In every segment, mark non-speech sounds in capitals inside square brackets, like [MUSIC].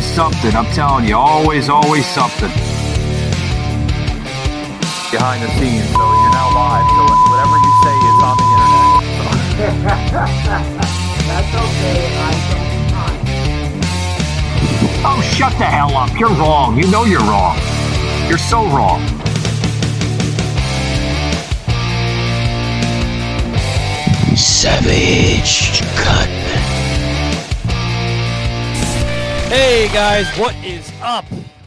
always something. I'm telling you, always, always something. behind the scenes, so you're now live. So whatever you say is on the internet. That's okay. I don't mind. Oh, shut the hell up. You're wrong. You know you're wrong. You're so wrong. Savaged Cut. Hey guys, what is up?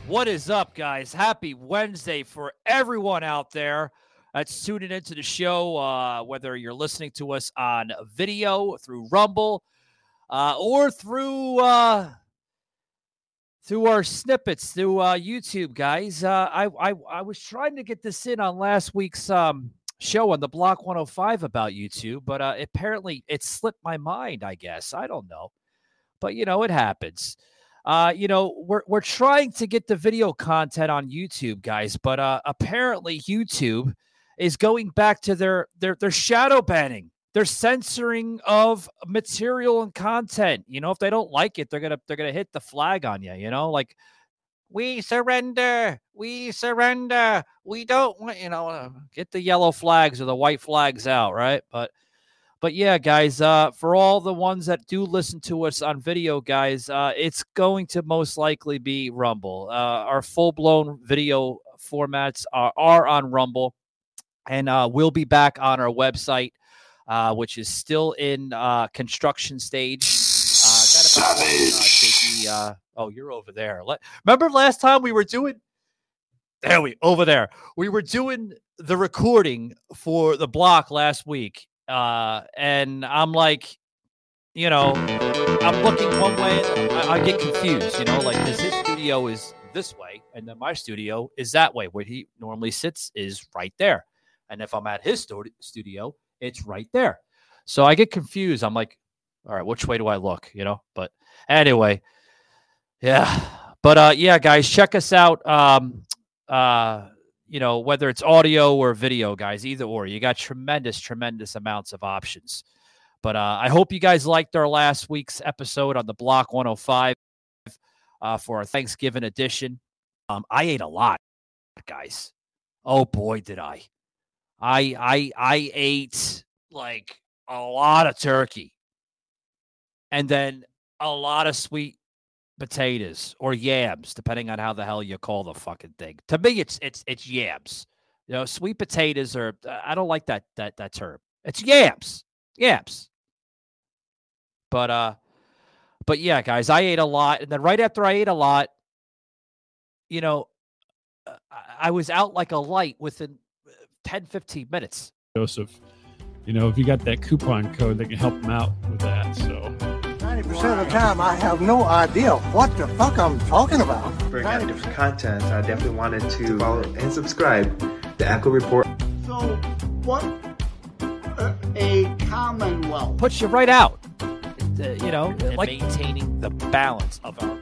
What is up, guys? Happy Wednesday for everyone out there that's tuning into the show. Uh, whether you're listening to us on video through Rumble uh, or through uh, through our snippets through uh, YouTube, guys. Uh, I, I I was trying to get this in on last week's um, show on the Block 105 about YouTube, but uh, apparently it slipped my mind. I guess I don't know, but you know it happens. Uh, you know, we're we're trying to get the video content on YouTube, guys, but uh, apparently YouTube is going back to their their their shadow banning, their censoring of material and content. You know, if they don't like it, they're gonna they're gonna hit the flag on you. You know, like we surrender, we surrender, we don't want. You know, uh, get the yellow flags or the white flags out, right? But but yeah, guys, uh, for all the ones that do listen to us on video, guys, uh, it's going to most likely be Rumble. Uh, our full blown video formats are, are on Rumble, and uh, we'll be back on our website, uh, which is still in uh, construction stage. Uh, got about, uh, uh, oh, you're over there. Let, remember last time we were doing? There we over there. We were doing the recording for the block last week, uh, and I'm like, you know, I'm looking one way, and I, I get confused. You know, like because his studio is this way, and then my studio is that way. Where he normally sits is right there, and if I'm at his stu- studio, it's right there. So I get confused. I'm like, all right, which way do I look? You know, but anyway, yeah. But uh, yeah, guys, check us out. Um, uh, you know, whether it's audio or video, guys, either or, you got tremendous, tremendous amounts of options. But uh, I hope you guys liked our last week's episode on the Block 105 uh, for our Thanksgiving edition. Um, I ate a lot, guys. Oh boy, did I! I I I ate like a lot of turkey, and then a lot of sweet potatoes or yams, depending on how the hell you call the fucking thing. To me, it's it's it's yams. You know, sweet potatoes are. I don't like that that that term. It's yams, yams. But uh, but yeah, guys, I ate a lot, and then right after I ate a lot, you know, uh, I- I was out like a light within uh, 10, 15 minutes. Joseph. You know, if you got that coupon code, they can help them out with that. So 90% of the time, I have no idea what the fuck I'm talking about. for kind of different content, I definitely wanted to follow and subscribe to Echo Report. So, what uh, a commonwealth. puts you right out. Uh, you know, like maintaining the balance of our.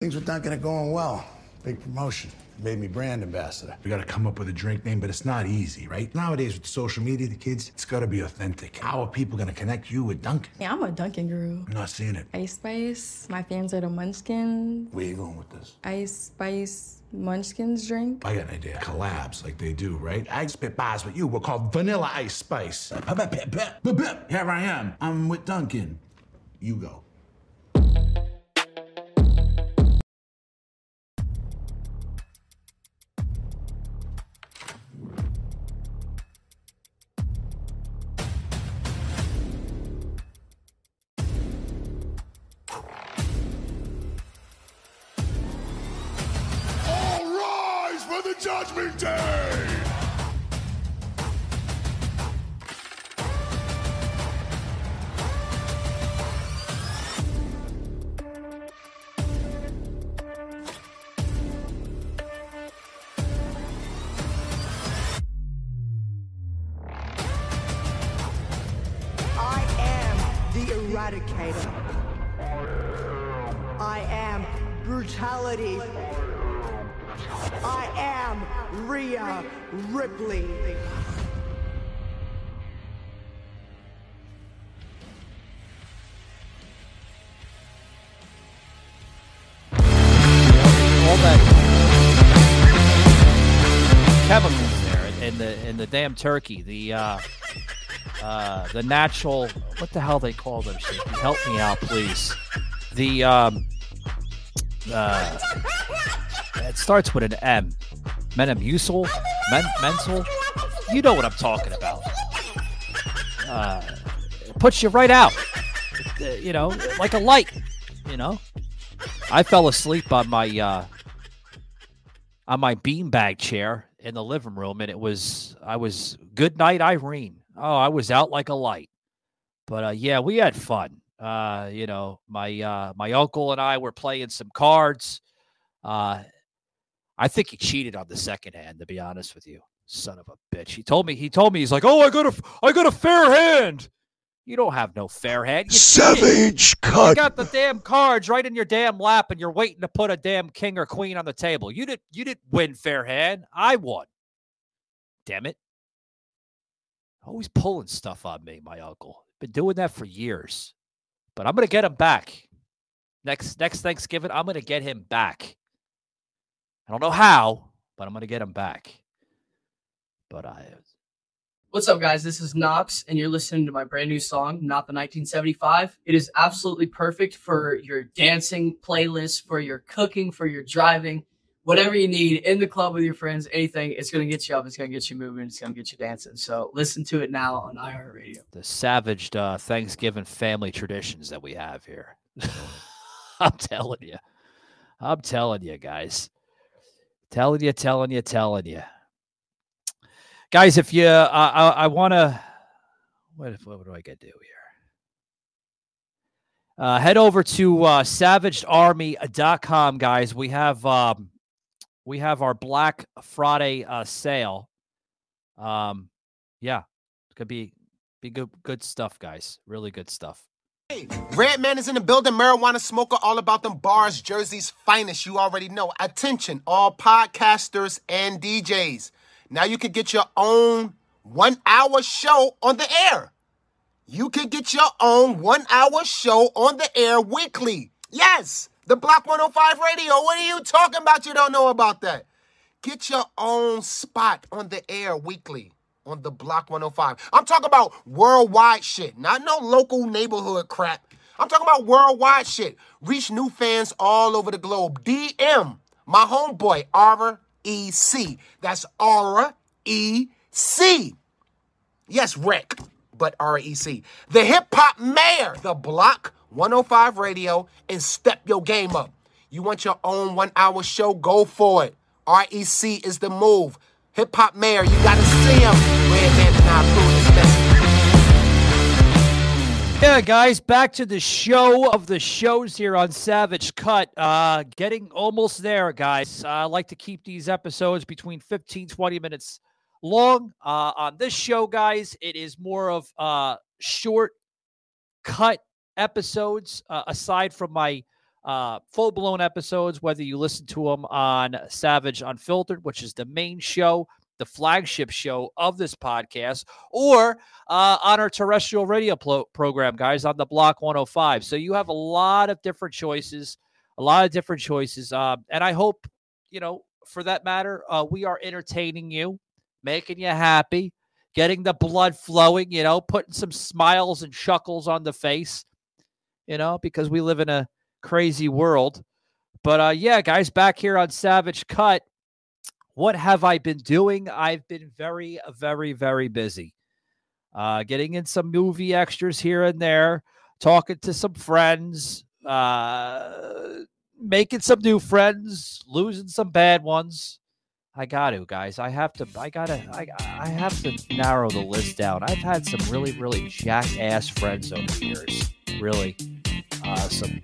Things with Dunkin' are going well. Big promotion. Made me brand ambassador. We gotta come up with a drink name, but it's not easy, right? Nowadays with social media, the kids, it's gotta be authentic. How are people gonna connect you with Dunkin'? Yeah, I'm a Dunkin' girl. I'm not seeing it. Ice Spice. My fans are the Munchkins. Where you going with this? Ice Spice Munchkins drink. I got an idea. Collabs like they do, right? I spit bars with you. We're called Vanilla Ice Spice. Here I am. I'm with Dunkin'. You go. Judgment Day! I am the eradicator. I am brutality from Rhea Ripley. All that there in the in the damn turkey. The uh, uh, the natural what the hell they call them? shit? Help me out, please. The um, uh, it starts with an M. Metamucil, Men, mental. You know what I'm talking about. Uh, it puts you right out. Uh, you know, like a light. You know, I fell asleep on my uh, on my beanbag chair in the living room, and it was I was good night, Irene. Oh, I was out like a light. But uh, yeah, we had fun. Uh, you know, my uh, my uncle and I were playing some cards. Uh, I think he cheated on the second hand, to be honest with you. Son of a bitch. He told me, he told me, he's like, Oh, I got a I got a fair hand. You don't have no fair hand. You Savage cut. You got the damn cards right in your damn lap and you're waiting to put a damn king or queen on the table. You didn't you didn't win fair hand. I won. Damn it. Always pulling stuff on me, my uncle. Been doing that for years. But I'm gonna get him back. Next next Thanksgiving, I'm gonna get him back. I don't know how, but I'm gonna get him back. But I What's up, guys? This is Knox, and you're listening to my brand new song, Not the 1975. It is absolutely perfect for your dancing playlist, for your cooking, for your driving, whatever you need in the club with your friends, anything. It's going to get you up, it's going to get you moving, it's going to get you dancing. So listen to it now on iHeartRadio. the savaged uh, Thanksgiving family traditions that we have here. [LAUGHS] I'm telling you. I'm telling you, guys. Telling you, telling you, telling you. Guys, if you, uh, I, I want to, what, what do I got to do here? Uh, head over to uh, savagedarmy.com, guys. We have um, we have our Black Friday uh, sale. Um, yeah, it's gonna be be good good stuff, guys. Really good stuff. Redman is in the building. Marijuana smoker, all about them bars, Jersey's finest. You already know. Attention, all podcasters and DJs. Now you can get your own one hour show on the air. You can get your own one hour show on the air weekly. Yes, the Block 105 radio. What are you talking about? You don't know about that. Get your own spot on the air weekly on the Block 105. I'm talking about worldwide shit, not no local neighborhood crap. I'm talking about worldwide shit. Reach new fans all over the globe. DM my homeboy, Aura E.C. That's Aura E.C. Yes, Rick, but R-E-C. The hip hop mayor, the Block 105 radio, and step your game up. You want your own one hour show? Go for it. REC is the move. Hip hop mayor, you gotta see him. Yeah, guys, back to the show of the shows here on Savaged Cut. Uh, getting almost there, guys. Uh, I like to keep these episodes between 15, 20 minutes long. Uh, on this show, guys, it is more of uh, short cut episodes, uh, aside from my uh, full blown episodes, whether you listen to them on Savaged Unfiltered, which is the main show, the flagship show of this podcast, or uh, on our terrestrial radio plo- program, guys, on the Block 105. So you have a lot of different choices, a lot of different choices. Uh, and I hope, you know, for that matter, uh, we are entertaining you, making you happy, getting the blood flowing, you know, putting some smiles and chuckles on the face, you know, because we live in a crazy world. But uh, yeah, guys, back here on Savaged Cut, what have I been doing? I've been very, very, very busy. Uh, getting in some movie extras here and there, talking to some friends, uh, making some new friends, losing some bad ones. I got to, guys. I have to. I gotta. I. I have to narrow the list down. I've had some really, really jackass friends over the years. Really, uh, some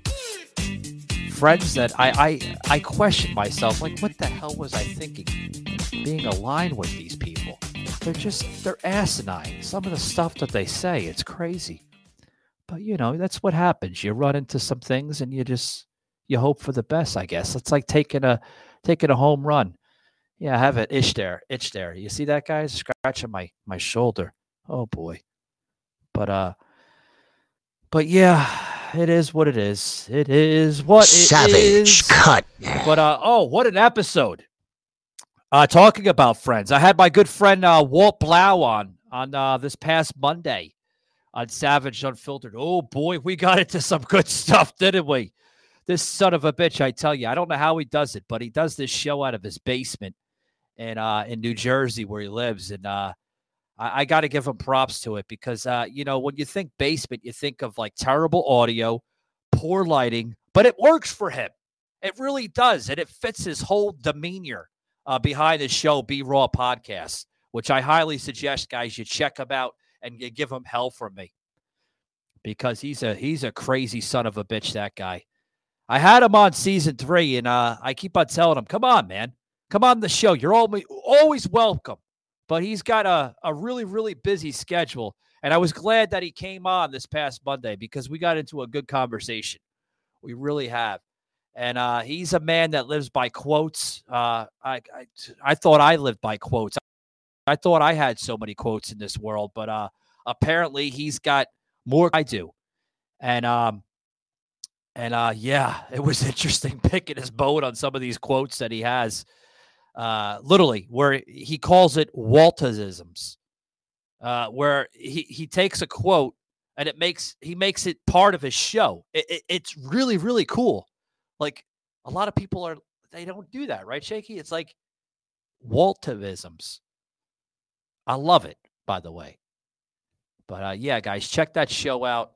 friends that I, I I question myself like what the hell was I thinking? Being aligned with these people. They're just they're asinine. Some of the stuff that they say it's crazy. But you know that's what happens. You run into some things and you just you hope for the best I guess. It's like taking a taking a home run. Yeah I have an itch there itch there. You see that guy scratching my my shoulder. Oh boy. But uh but yeah it is what it is. It is what it Savage is. cut. But uh oh, what an episode. Uh, talking about friends, I had my good friend uh, Walt Blau on on uh, this past Monday on Savaged Unfiltered. Oh boy, we got into some good [LAUGHS] stuff, didn't we? This son of a bitch, I tell you, I don't know how he does it, but he does this show out of his basement in uh, in New Jersey where he lives, and uh, I, I got to give him props to it because uh, you know when you think basement, you think of like terrible audio, poor lighting, but it works for him. It really does, and it fits his whole demeanor uh, behind the show, B Raw podcast, which I highly suggest, guys, you check him out and you give him hell from me because he's a he's a crazy son of a bitch. That guy. I had him on season three, and uh, I keep on telling him, "Come on, man, come on the show. You're always always welcome." But he's got a a really really busy schedule, and I was glad that he came on this past Monday because we got into a good conversation. We really have. And uh, he's a man that lives by quotes. Uh, I, I, I thought I lived by quotes. I thought I had so many quotes in this world, but uh, apparently he's got more I do. And um, and uh, yeah, it was [LAUGHS] interesting picking his boat on some of these quotes that he has. Uh, literally, where he calls it Waltisms, uh, where he he takes a quote and it makes he makes it part of his show. It, it, it's really really cool. Like a lot of people are they don't do that, right, Shaky? It's like Waltivisms. I love it, by the way. But uh, yeah, guys, check that show out.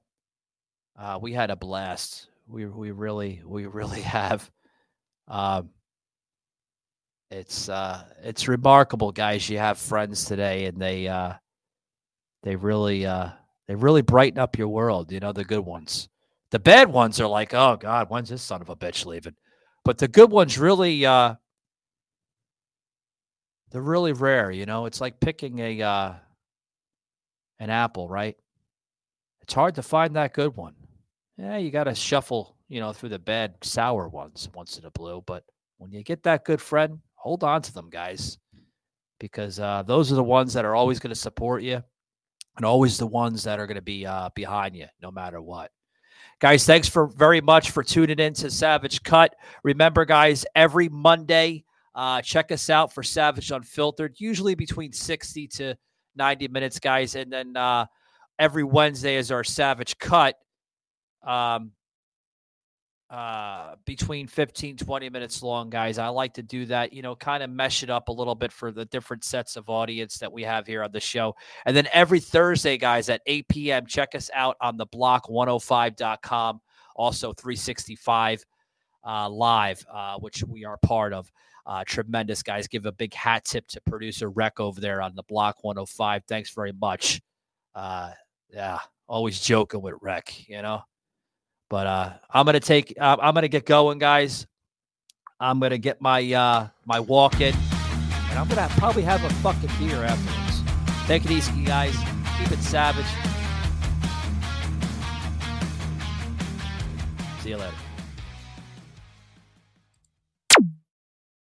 Uh, we had a blast. We we really we really [LAUGHS] have. Um, it's uh, it's remarkable, guys. You have friends today, and they uh, they really uh, they really brighten up your world. You know, the good ones. The bad ones are like, oh God, when's this son of a bitch leaving? But the good ones really uh, they're really rare. You know, it's like picking a uh, an apple, right? It's hard to find that good one. Yeah, you got to shuffle, you know, through the bad sour ones once in a blue. But when you get that good friend, hold on to them, guys, because uh, those are the ones that are always going to support you, and always the ones that are going to be uh, behind you, no matter what. Guys, thanks for very much for tuning in to Savaged Cut. Remember, guys, every Monday uh, check us out for Savaged Unfiltered, usually between 60 to 90 minutes, guys. And then uh, every Wednesday is our Savaged Cut um, uh, between 15, 20 minutes long, guys. I like to do that, you know, kind of mesh it up a little bit for the different sets of audience that we have here on the show. And then every Thursday, guys, at 8 p.m., check us out on the block105.com, also 365 uh, live, uh, which we are part of. Uh, tremendous guys. Give a big hat tip to producer Rec over there on the block 105. Thanks very much. Uh, yeah, always joking with Rec, you know. But uh, I'm gonna take. Uh, I'm gonna get going, guys. I'm gonna get my uh, my walk in, and I'm gonna probably have a fucking beer afterwards. Take it easy, guys. Keep it savage. See you later.